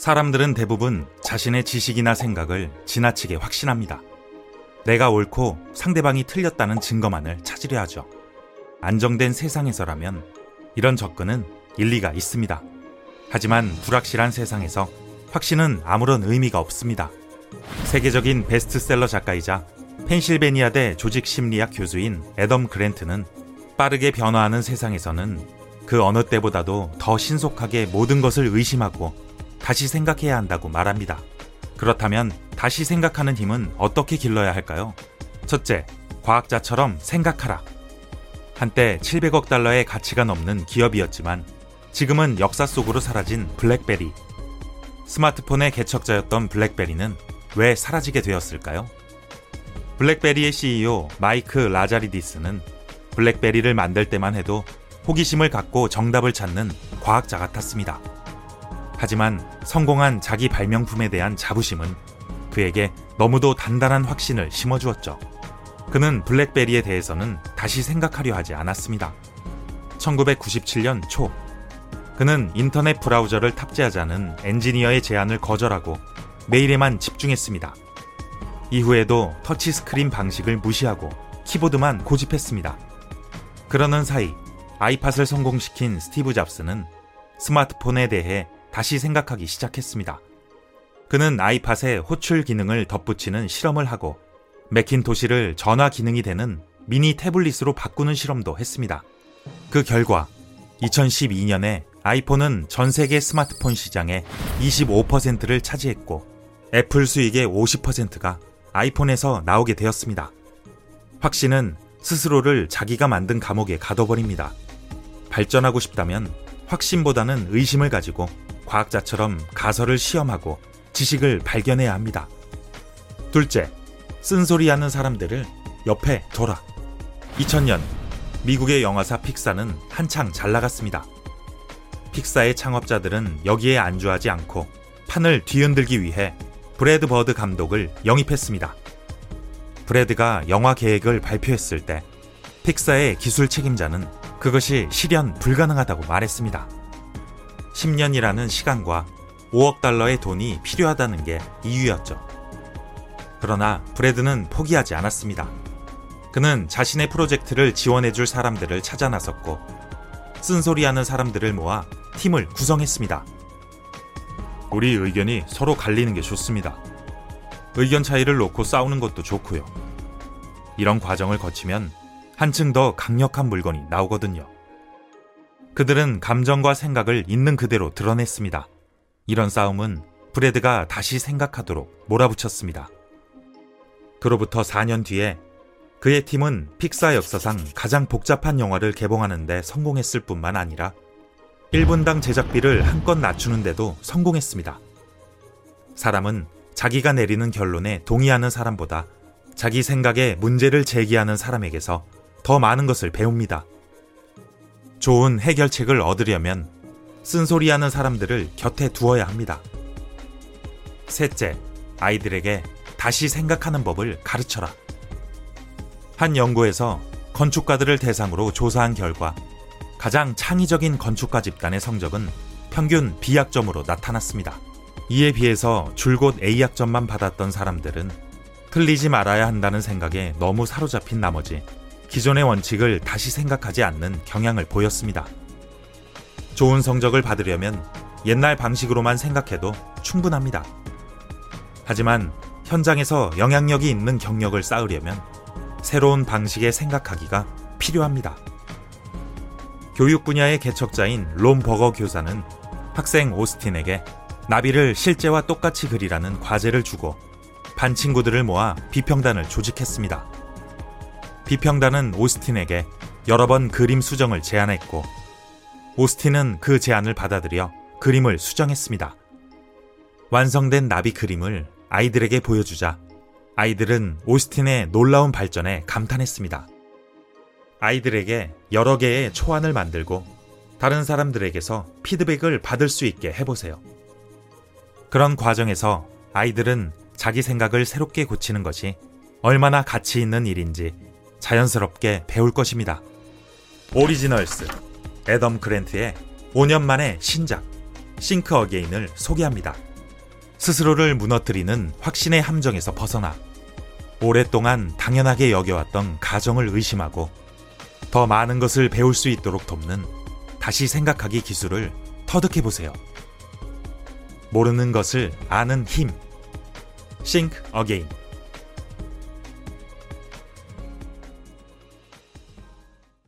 사람들은 대부분 자신의 지식이나 생각을 지나치게 확신합니다. 내가 옳고 상대방이 틀렸다는 증거만을 찾으려 하죠. 안정된 세상에서라면 이런 접근은 일리가 있습니다. 하지만 불확실한 세상에서 확신은 아무런 의미가 없습니다. 세계적인 베스트셀러 작가이자 펜실베니아대 조직 심리학 교수인 애덤 그랜트는 빠르게 변화하는 세상에서는 그 어느 때보다도 더 신속하게 모든 것을 의심하고 다시 생각해야 한다고 말합니다. 그렇다면 다시 생각하는 힘은 어떻게 길러야 할까요? 첫째, 과학자처럼 생각하라. 한때 700억 달러의 가치가 넘는 기업이었지만 지금은 역사 속으로 사라진 블랙베리. 스마트폰의 개척자였던 블랙베리는 왜 사라지게 되었을까요? 블랙베리의 CEO 마이크 라자리디스는 블랙베리를 만들 때만 해도 호기심을 갖고 정답을 찾는 과학자 같았습니다. 하지만 성공한 자기 발명품에 대한 자부심은 그에게 너무도 단단한 확신을 심어주었죠. 그는 블랙베리에 대해서는 다시 생각하려 하지 않았습니다. 1997년 초, 그는 인터넷 브라우저를 탑재하자는 엔지니어의 제안을 거절하고 메일에만 집중했습니다. 이후에도 터치스크린 방식을 무시하고 키보드만 고집했습니다. 그러는 사이 아이팟을 성공시킨 스티브 잡스는 스마트폰에 대해 다시 생각하기 시작했습니다. 그는 아이팟에 호출 기능을 덧붙이는 실험을 하고 맥킨토시를 전화 기능이 되는 미니 태블릿으로 바꾸는 실험도 했습니다. 그 결과 2012년에 아이폰은 전 세계 스마트폰 시장의 25%를 차지했고 애플 수익의 50%가 아이폰에서 나오게 되었습니다. 확신은 스스로를 자기가 만든 감옥에 가둬버립니다. 발전하고 싶다면 확신보다는 의심을 가지고 과학자처럼 가설을 시험하고 지식을 발견해야 합니다. 둘째, 쓴소리하는 사람들을 옆에 둬라. 2000년 미국의 영화사 픽사는 한창 잘 나갔습니다. 픽사의 창업자들은 여기에 안주하지 않고 판을 뒤흔들기 위해 브래드 버드 감독을 영입했습니다. 브래드가 영화 계획을 발표했을 때 픽사의 기술 책임자는 그것이 실현 불가능하다고 말했습니다. 10년이라는 시간과 5억 달러의 돈이 필요하다는 게 이유였죠. 그러나 브래드는 포기하지 않았습니다. 그는 자신의 프로젝트를 지원해줄 사람들을 찾아 나섰고 쓴소리하는 사람들을 모아 팀을 구성했습니다. 우리 의견이 서로 갈리는 게 좋습니다. 의견 차이를 놓고 싸우는 것도 좋고요. 이런 과정을 거치면 한층 더 강력한 물건이 나오거든요. 그들은 감정과 생각을 있는 그대로 드러냈습니다. 이런 싸움은 브레드가 다시 생각하도록 몰아붙였습니다. 그로부터 4년 뒤에 그의 팀은 픽사 역사상 가장 복잡한 영화를 개봉하는데 성공했을 뿐만 아니라 1분당 제작비를 한껏 낮추는데도 성공했습니다. 사람은 자기가 내리는 결론에 동의하는 사람보다 자기 생각에 문제를 제기하는 사람에게서 더 많은 것을 배웁니다. 좋은 해결책을 얻으려면 쓴소리하는 사람들을 곁에 두어야 합니다. 셋째, 아이들에게 다시 생각하는 법을 가르쳐라. 한 연구에서 건축가들을 대상으로 조사한 결과 가장 창의적인 건축가 집단의 성적은 평균 B학점으로 나타났습니다. 이에 비해서 줄곧 A학점만 받았던 사람들은 틀리지 말아야 한다는 생각에 너무 사로잡힌 나머지 기존의 원칙을 다시 생각하지 않는 경향을 보였습니다. 좋은 성적을 받으려면 옛날 방식으로만 생각해도 충분합니다. 하지만 현장에서 영향력이 있는 경력을 쌓으려면 새로운 방식의 생각하기가 필요합니다. 교육 분야의 개척자인 롬 버거 교사는 학생 오스틴에게 나비를 실제와 똑같이 그리라는 과제를 주고 반 친구들을 모아 비평단을 조직했습니다. 비평단은 오스틴에게 여러 번 그림 수정을 제안했고 오스틴은 그 제안을 받아들여 그림을 수정했습니다. 완성된 나비 그림을 아이들에게 보여주자 아이들은 오스틴의 놀라운 발전에 감탄했습니다. 아이들에게 여러 개의 초안을 만들고 다른 사람들에게서 피드백을 받을 수 있게 해보세요. 그런 과정에서 아이들은 자기 생각을 새롭게 고치는 것이 얼마나 가치 있는 일인지 자연스럽게 배울 것입니다. Originals 애덤 그랜트의 5년 만의 신작 Think Again을 소개합니다. 스스로를 무너뜨리는 확신의 함정에서 벗어나 오랫동안 당연하게 여겨왔던 가정을 의심하고 더 많은 것을 배울 수 있도록 돕는 다시 생각하기 기술을 터득해 보세요. 모르는 것을 아는 힘. Think.